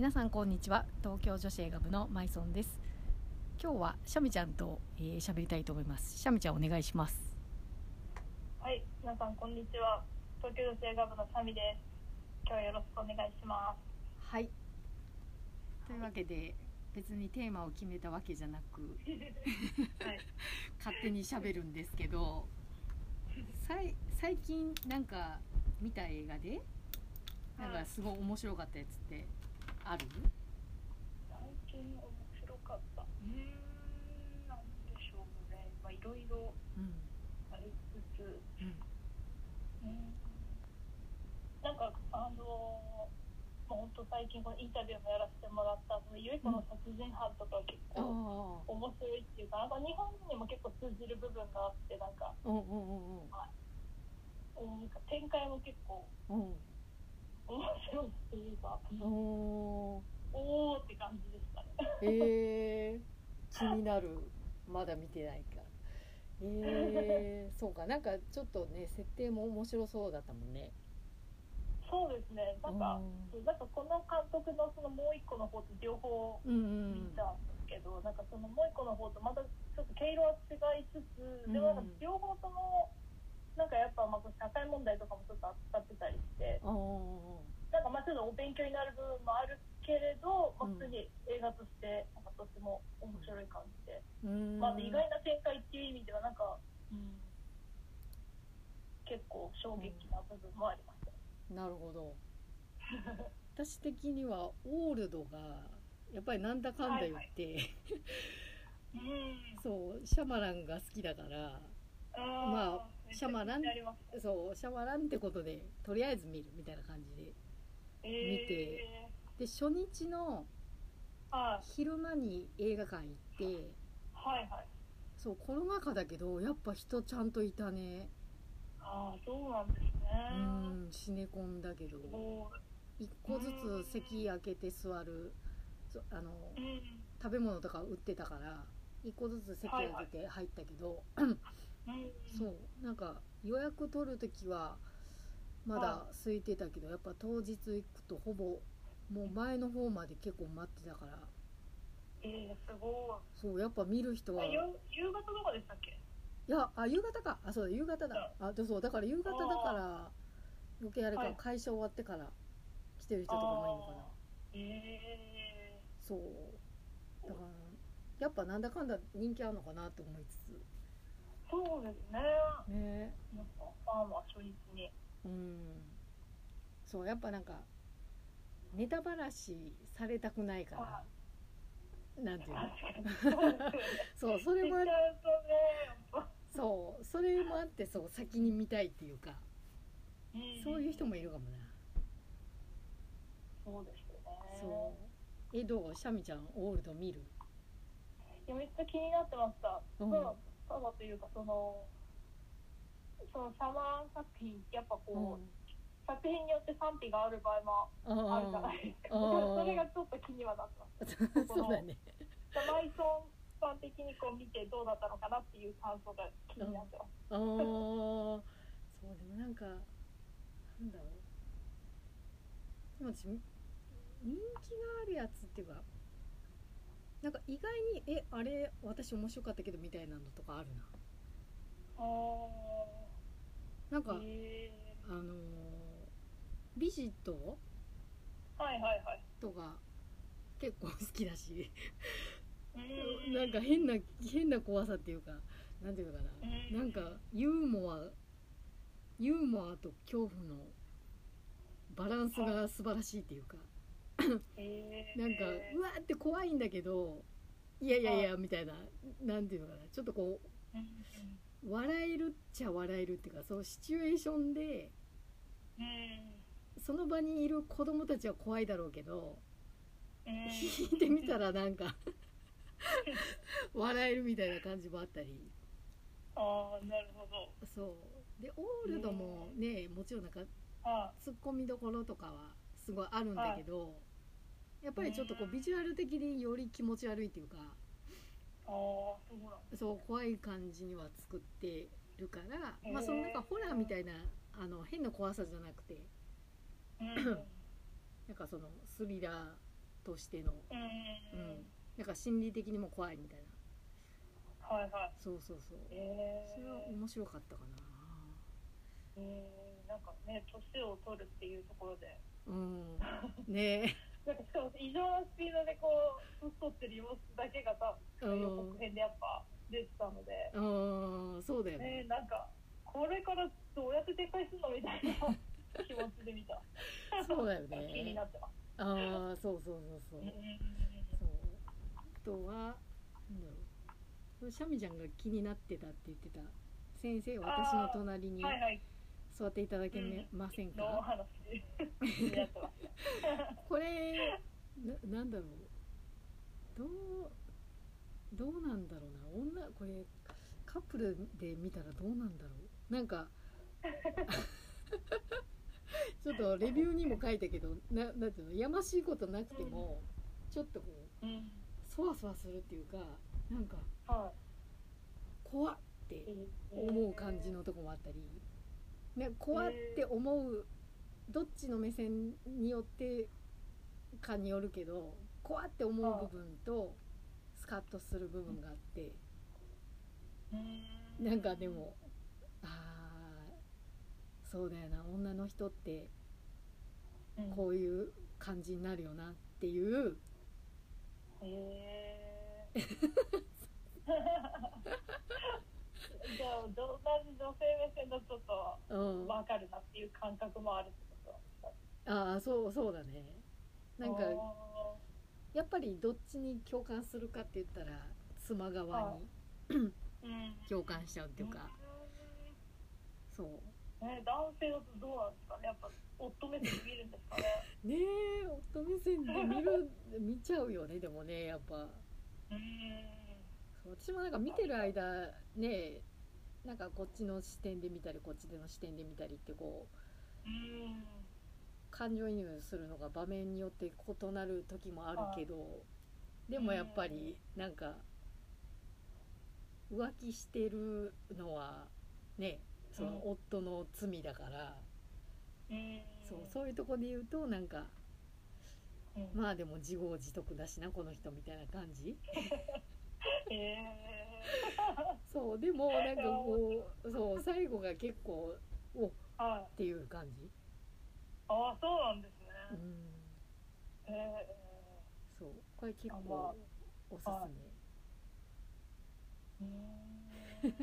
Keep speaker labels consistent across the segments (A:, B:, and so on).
A: 皆さんこんにちは。東京女子映画部のマイソンです。今日はシャミちゃんと喋、えー、りたいと思います。シャミちゃんお願いします。
B: はい皆さんこんにちは。東京女子映画部のシャミです。今日はよろしくお願いします。
A: はい。というわけで別にテーマを決めたわけじゃなく、はい、勝手に喋るんですけど最近なんか見た映画で？なんかすごい面白かったやつってある？
B: 最近面白かった。うんなん。でしょうねまあいろいろありつつ、うん、うん、なんかあの本当最近このインタビューもやらせてもらったそのゆい子の殺人犯とか結構面白いっていうか、なんか日本にも結構通じる部分があってなんか、うんうんう。んうん、なんか展開も結構、面白いっていうか、おおおって感じでしたね。
A: えー、気になる。まだ見てないかえー、そうか。なんかちょっとね設定も面白そうだったもんね。
B: そうですね。なんか、なんかこの監督のそのもう一個の方と両方見たんですけど、うんうん、なんかそのもう一個の方とまたちょっと毛色は違いつつ、でもなんか両方ともなんかやっぱまあ社会問題とかもちょっと扱ってたりして、なんかまあちょっとお勉強になる部分もあるけれど、まあ、普通に映画としてなんかとっても面白い感じで、まあ、意外な展開っていう意味ではなんか、うん、結構衝撃な部分もありました。
A: なるほど。私的にはオールドがやっぱりなんだかんだ言って、はいはい。そうシャマランが好きだからまあシャマラン？そうシャマランってことでとりあえず見るみたいな感じで見て、えー、で初日の昼間に映画館行って
B: はいはい。
A: そうコロナ禍だけどやっぱ人ちゃんといたね。
B: ああそうなんですね。
A: うんシネコンだけど。一個ずつ席開けて座る。あの、うん、食べ物とか売ってたから一個ずつ席開けて入ったけど、はいはいそう。なんか予約取る時はまだ空いてたけどやっぱ当日行くとほぼもう前の方まで結構待ってたから。
B: えー、すご
A: い。そうやっぱ見る人は。夕
B: 方とかでしたっけ？
A: いやあ夕方か。あそうだ夕方だ。あでそうだから夕方だから余計あれか、はい、会社終わってから来てる人とかもいるのかな。えー、そう。だからやっぱなんだかんだ人気あるのかなって思いつつ
B: そうですね。ね。なんかファンは初日に。うん。
A: そうやっぱなんかネタばらしされたくないから、なんていうの？そうそれもそうそれもあってそう先に見たいっていうか、そういう人もいるかもな。
B: そうですね。
A: そう。えどう？シャミちゃんオールド見る？
B: いやめっちゃ気になってました、うん、ただというかそのそのサマー作品やっぱこう、うん、作品によって賛否がある場合もあるじゃないですか。それがちょっと気にはなってます そうだね。マイソンさん的にこう見てどうだったのかなっていう感想が気になってます。ああ
A: そうでもなんかなんだろう。でも私人気があるやつっていうかなんか意外にえあれ私面白かったけどみたいなのとかあるな。あなんか、えー、あのビジット？
B: はいはいはい。
A: とか結構好きだし。なんか変な変な怖さっていうかなんていうのかな、なんかユーモアユーモアと恐怖のバランスが素晴らしいっていうかなんかうわって怖いんだけどいやいやいやみたいななんていうのかなちょっとこう笑えるっちゃ笑えるっていうかそのシチュエーションでその場にいる子供たちは怖いだろうけど引いてみたらなんか笑えるみたいな感じもあったり。
B: ああなるほど。
A: そう。でオールドもねもちろんなんかツッコミどころとかはすごいあるんだけどやっぱりちょっとこうビジュアル的により気持ち悪いっていうかそう怖い感じには作ってるから、まあそのなんかホラーみたいなあの変な怖さじゃなくて なんかそのスリラーとしての、
B: うん
A: うん、なんか心理的にも怖いみたいな。
B: はいはい。
A: そうそうそう。
B: え
A: それは面白かったか
B: ー、うんなんかね年を取るっていうところで。
A: なうん。ね
B: なんかしかも異常なスピードでこう年取ってる様子だけがさ
A: え
B: 予告編でやっぱ出てたので、
A: うんうんそうだよね。
B: ね、なんかこれからどうやって展開するのみたいな 気持ちで見た。
A: そうだよ
B: 気に
A: ね
B: なってます。
A: ああそうそうそうそう。そうあとはなんだろう。シャミちゃんが気になってたって言ってた。先生私の隣に。
B: はいはい
A: 座っていただけませんか、
B: 話気になってます
A: これななんだろう。どうどうなんだろうな。女これカップルで見たらどうなんだろう。なんか ちょっとレビューにも書いたけどななんていうの？やましいことなくてもちょっとこう
B: うん
A: そわそわするっていうかなんか
B: は
A: 怖って
B: い
A: 思う感じのとこもあったり、ね、怖って思うどっちの目線によってかによるけど怖って思う部分とスカッとする部分があって
B: うん。
A: なんかでもあーそうだよな女の人って
B: うん。
A: こういう感じになるよなっていう。
B: へえ じゃあ同じ女性目線だとちょっと
A: うん、あ
B: 分かるなっていう感覚もあるってこと
A: あーそうそうだね。なんか
B: あ
A: やっぱりどっちに共感するかって言ったら妻側に共感しちゃうっていうか、そう。
B: ね、男性だとどうなんですかね。やっぱ夫目線で見るんですかね。
A: ねえ夫目線で見る見ちゃうよねでもねやっぱ。
B: うん。
A: 私もなんか見てる間ねなんかこっちの視点で見たりこっちでの視点で見たりってこう
B: うん。
A: 感情移入するのが場面によって異なる時もあるけどでもやっぱりなんか浮気してるのはねその夫の罪だから、
B: うん。
A: そうそういうとこで言うとなんか
B: うん。
A: まあでも自業自得だしなこの人みたいな感じ。
B: え
A: そうでもなんかこうそう最後が結構おっ
B: ー、はい。
A: ていう感じ。
B: ああそうなんですね。
A: うん。
B: え
A: そう。これ結構おすす
B: はい。
A: め
B: ー、うん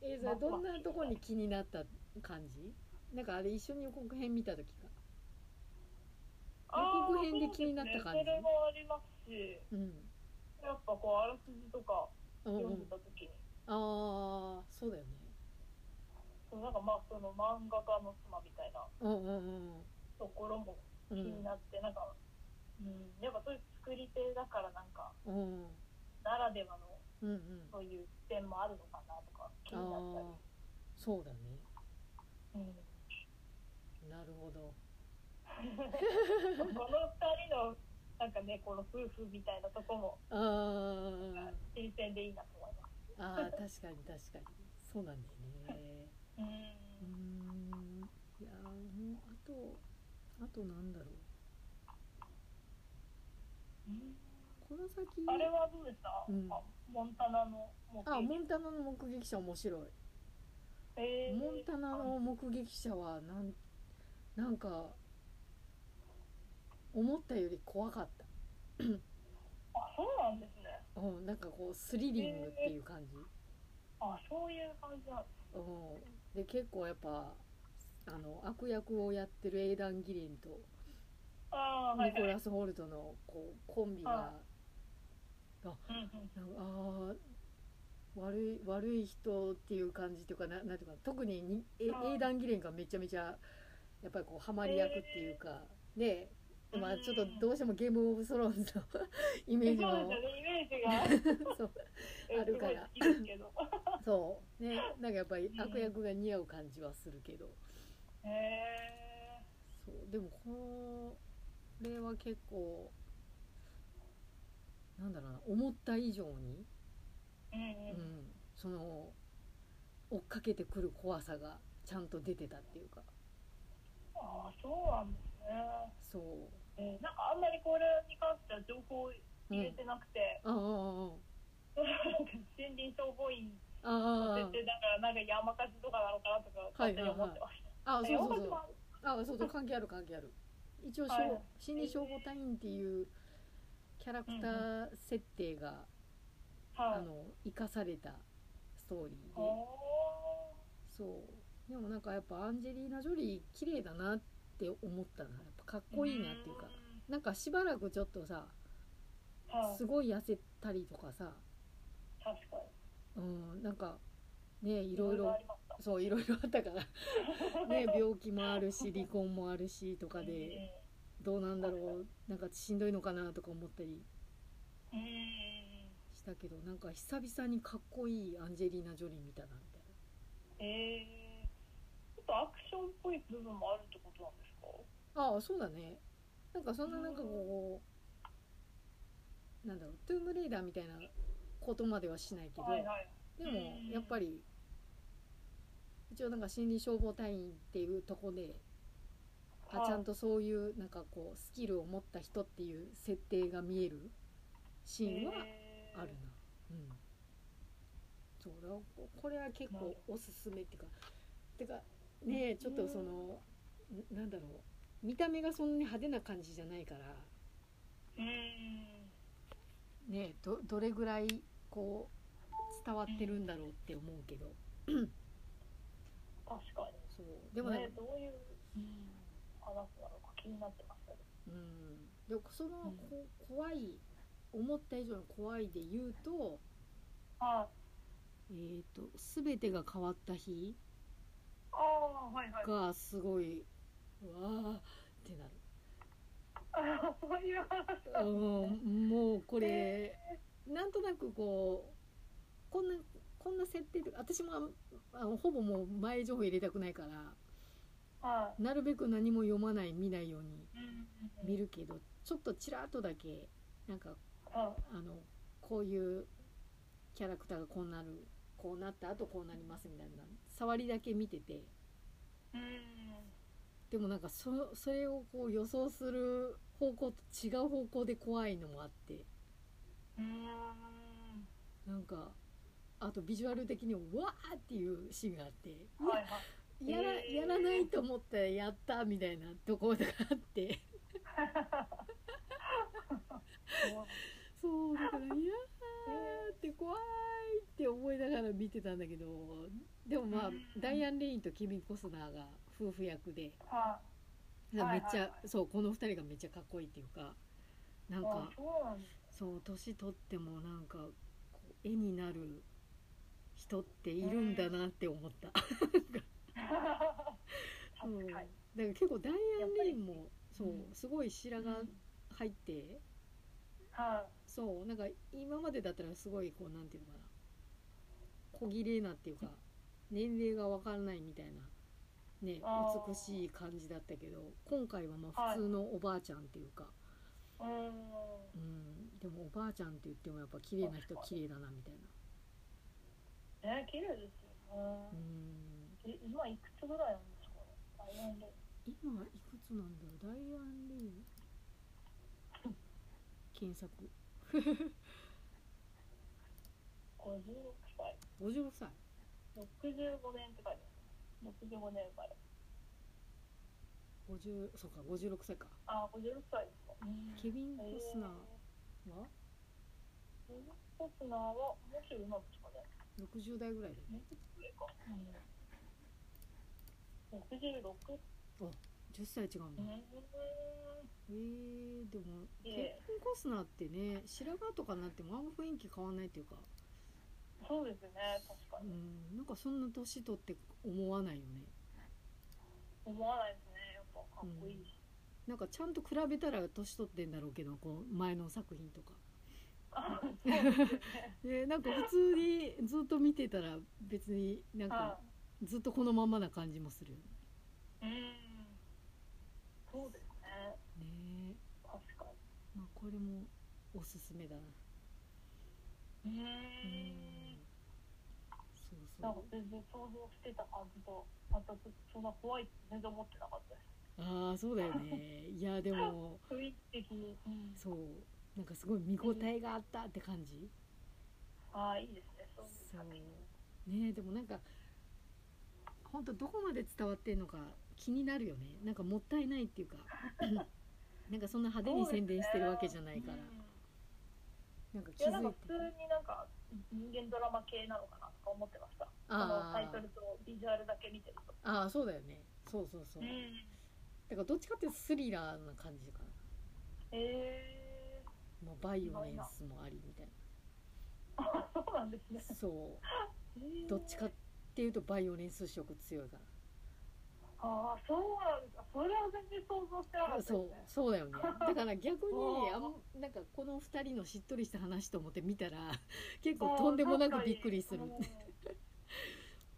A: えー、それどんなとこに気になった感じ？なんかあれ一緒に予告編見た時か。予告編で気になった感じ？
B: そね。それもありますし。
A: うん。
B: やっぱこうあらすじとか読んでた時に、
A: ああそうだよね。
B: そうなんかまあその漫画家の妻みたいな
A: うんうんうん。
B: ところも
A: う
B: 気になって、なんか、うん、やっぱそういう作り手だからなんか
A: んうん。
B: ならではの
A: うんうん。
B: そういう視点もあるのかなとか気
A: あ
B: になったり。
A: あ、そうだね。
B: うん、
A: なるほど。
B: この二人のなんかねこの夫婦みたいなとこも新鮮でいいなと思います。
A: あー確かに確かに。そうなんだよね。
B: う
A: ん。いやーもうあとあとなんだろう。
B: ん。
A: この先。
B: あれはどうでした、
A: うん。
B: あモンタナの目撃
A: あモンタナの目撃者面白い。
B: えー。
A: モンタナの目撃者はなんなんか思ったより怖かった。
B: あそうなんですね。
A: うん、なんかこうスリリングっていう感じ、
B: あそういう感じなんです
A: うん、で結構やっぱあの悪役をやってるエイダン・ギレンとニコラス・ホルトのこうコンビが
B: は
A: ああー悪い悪い人っていう感じっていうかななんていうか特ににエイダン・ギレンがめちゃめちゃやっぱりこうハマり役っていうか、でまあちょっとどうしてもゲーム・オブ・スローンズのイメージも。
B: そうですよねイメージが。
A: そう
B: え
A: あるから。そう。ね。なんかやっぱり
B: うん
A: 悪役が似合う感じはするけど、
B: へえ
A: そう。でもこれは結構なんだろうな思った以上に、
B: うんうん。
A: うん、その追っかけてくる怖さがちゃんと出てたっていうか。
B: ああそうなんですね。
A: そう
B: うん、なんかあんまりこれに関しては情報入れてなくて、
A: あああ
B: 森林消防員の設定だからなんか山火事とかなのかなとか勝手に思ってました。
A: ああそうそうそう。
B: あ
A: そうそう関係ある関係ある。一応、
B: はい。
A: 心理消防隊員っていうキャラクター設定が、
B: はい。
A: あの生かされたストーリーで。
B: お
A: そう。でもなんかやっぱアンジェリーナ・ジョリー綺麗だなって思ったなやっぱかっ
B: ー
A: こいいなっていうかなんかしばらくちょっとさ
B: はい。
A: すごい痩せたりとかさ
B: 確かに。
A: うんなんかねいろいろ。そういろいろあったから ね病気もあるし離婚もあるしとかでどうなんだろうなんかしんどいのかなとか思ったり。したけどなんか久々にかっこいいアンジェリーナ・ジョリー見たなみたい
B: えー、ちょっとアクションっぽい部分もあると
A: ああそうだね。なんかそんななんかこうなんだろうトゥームレイダーみたいなことまではしないけど、
B: はいはい。
A: でもやっぱり一応なんか心理消防隊員っていうとこであ
B: はい
A: ちゃんとそういうなんかこうスキルを持った人っていう設定が見えるシーンは
B: えー。
A: あるな、うん。そうだここれは結構おすすめっていうかてかねえちょっとそのんなんだろう見た目がそんなに派手な感じじゃないから
B: うん。
A: ねえどどれぐらいこう伝わってるんだろうって思うけど
B: 確かに。
A: そうでも
B: ね、どういう、話なのか気になってましたね。
A: うん、でもその
B: うん
A: こ怖い思った以上に怖いで言うと,、
B: はい。
A: えー、と全てが変わった日
B: ああ、はいはい。
A: がすごいうわーってなる、
B: あそういう話なん
A: うん、もうこれなんとなくこうこんなこんな設定で私もああのほぼもう前情報入れたくないから
B: は
A: なるべく何も読まない見ないように。見るけどちょっとちらっとだけなんか
B: は
A: あのこういうキャラクターがこうなるこうなった後こうなりますみたいな触りだけ見てて
B: い。うん。
A: でもなんかそそれをこう予想する方向と違う方向で怖いのもあって。
B: うん。
A: なんかあとビジュアル的にわーっていうシーンがあって。
B: はいはい。
A: やら
B: えー。
A: やらないと思ったらやったみたいなところがあって。そうだからいやーって怖いって思いながら見てたんだけど。でもまあ
B: うん。
A: ダイアン・レインとケビン・コスナーが夫婦役で。
B: は
A: めっちゃ、
B: はいはいはい。
A: そうこの2人がめっちゃかっこいいっていうかなんか
B: そう
A: 年取ってもなんか絵になる人っているんだなって思った。そう。
B: 確か
A: だか
B: に。
A: ら結構ダイアン・レインもそう
B: うん。
A: すごい白髪入って
B: は
A: そうなんか今までだったらすごいこうなんていうのかな。小綺麗なっていうか年齢が分からないみたいなね美しい感じだったけど今回はまあ
B: はい
A: 普通のおばあちゃんっていうか、
B: い。うん。
A: うん、でもおばあちゃんって言ってもやっぱ綺麗な人綺麗だなみたいな
B: ね、綺麗ですよね
A: う。ん
B: え、今いくつぐらいなんですか？ね。ダイアンレイ
A: 今いくつなんだ？ろうダイアン・レイ？ン 検索
B: 56歳。
A: 56歳
B: 65年って書いてます。65年生まれ。
A: 50そうか56歳か
B: あ、56歳ですか。
A: ケビン・コスナー
B: え
A: は？
B: ーケビン・コスナーはもうですかね。
A: 60代ぐらいだよね
B: もうちょっと上か。66?
A: 10歳違うんだ、
B: うん。
A: えー、でもケビンコスナーってね白髪とかになってもあんま雰囲気変わんないっていうか
B: そうですね、確か
A: う
B: に。
A: んなんかそんな年取って思わないよね
B: 思わないですね。やっぱかっこいいし。
A: なんかちゃんと比べたら年取ってんだろうけどこう前の作品とか
B: で
A: なんか普通にずっと見てたら別になんか
B: は
A: ずっとこのまんまな感じもするよ
B: い。うん。そうですね。
A: ねね
B: 確か
A: まあこれもおすすめだな
B: に。う
A: うん
B: なんか
A: う
B: 全然想像してた感じと、またそんな怖いって全然思ってなかったです。
A: ああそうだよね。いやでも。
B: 雰囲気的に、うん、
A: そう。なんかすごい見応えがあったって感じ。
B: ああいいですね。そう
A: そう。ねでもなんか本当どこまで伝わってんのか気になるよね。なんかもったいないっていうか。なんかそんな派手に宣伝してるわけじゃないから、
B: うん
A: なんか
B: い
A: 気づいて。
B: やなんか普通になんか人間ドラマ系なのかなとか思ってました。この
A: あ
B: タイトルとビジュアルだけ見てると。
A: ああそうだよね。そうそうそう、だからどっちかっていうとスリラーな感じかな、
B: へえ
A: まあ、バイオレンスもありみたい
B: あそうなんですね。
A: なそう。どっちかっていうとバイオレンス色強いか
B: ああそうなんですかそれは全然想像してなかった
A: そう
B: ね
A: そうだよね。だから逆に
B: あ
A: なんかこの2人のしっとりした話と思って見たら 結構とんでもなくびっくりする。
B: あー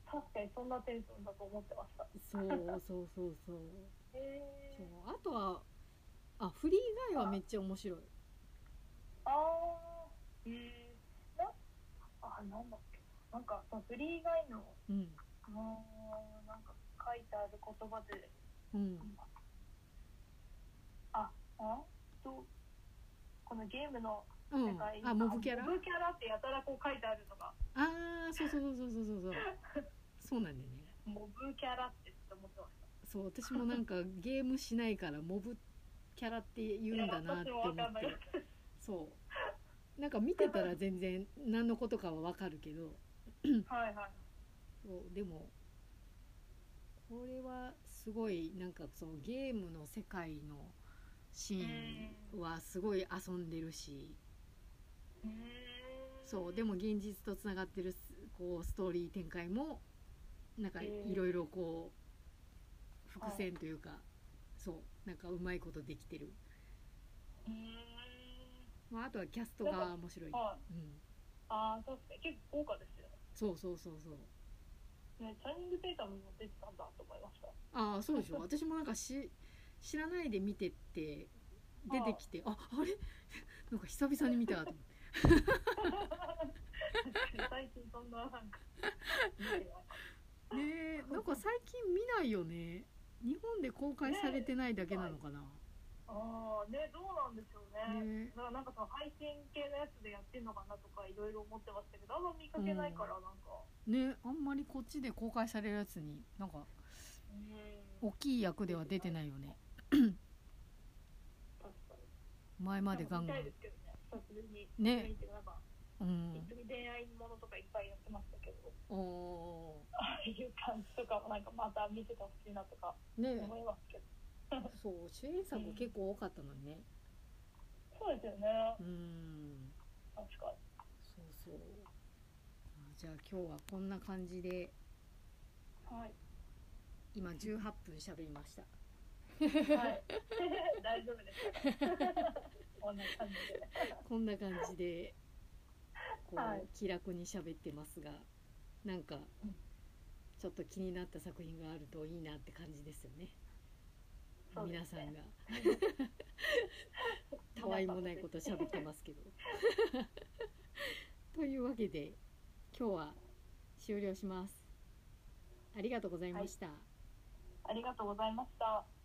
B: 確かに。そんなテンションだと思ってました。
A: そうそうそうそう。
B: へえ
A: そうあとはあフリー以外はめっちゃ面白い。
B: ああへえなあなんだっけ。なんかそのフリー以外の
A: うん。
B: もうなんか書いてある言葉で、
A: うん、
B: ああ？とこのゲームの世界、うん、
A: あモブキャラ？
B: モブキャラってやたらこう書いてあるのが。
A: ああそうそうそうそうそうそうそう。なんだよね。
B: モブキャラってって思ってました。
A: そう私もなんかゲームしないからモブキャラって言うんだなって思って。そう。なんか見てたら全然何のことかはわかるけど。
B: はいはい。
A: そうでもこれはすごいなんかそのゲームの世界のシーンはすごい遊んでるし。そうでも現実とつながってるすこうストーリー展開もなんかいろいろこう伏線というかそうなんかうまいことできてる、まあ、あとはキャストが面白い、
B: はい
A: うん、
B: ああ確かに結構豪華ですよね。
A: そうそうそうそう
B: ねチャニング・テイタムも出てたんだと思いました。
A: ああそうでしょ。私もなんかし知らないで見てって出てきてああれ？なんか久々に見たと思って。
B: 最近そんななんか
A: ねえなんか最近見ないよね。日本で公開されてないだけなのかな、
B: たああねどうなんでしょうね。
A: ね。
B: なんかその配信系のやつでやってんのかなとかいろいろ思ってましたけどあんま見かけないからなんか
A: ねあんまりこっちで公開されるやつになんか
B: うん。
A: 大きい役では出てないよね。前までガンガン。
B: ね。
A: うん。
B: 恋愛ものとかいっぱいやってましたけど。
A: お
B: ああいう感じとかもなんかまた見せてほしいなとか思いますけど。
A: そう主演作結構多かったのにね。
B: そうですよね。
A: うん。
B: 確か
A: そうそう。あじゃあ今日はこんな感じで
B: にはい。
A: 今18分喋りました。
B: はい。大丈夫です。こんな感じで。
A: こんな感じでこう、
B: はい。
A: 気楽に喋ってますがなんか
B: うん。
A: ちょっと気になった作品があるといいなって感じですよね。
B: ね。
A: 皆さんが。たわいもないこと喋ってますけど。というわけで今日は終了します。ありがとうございました、
B: ありがとうございました。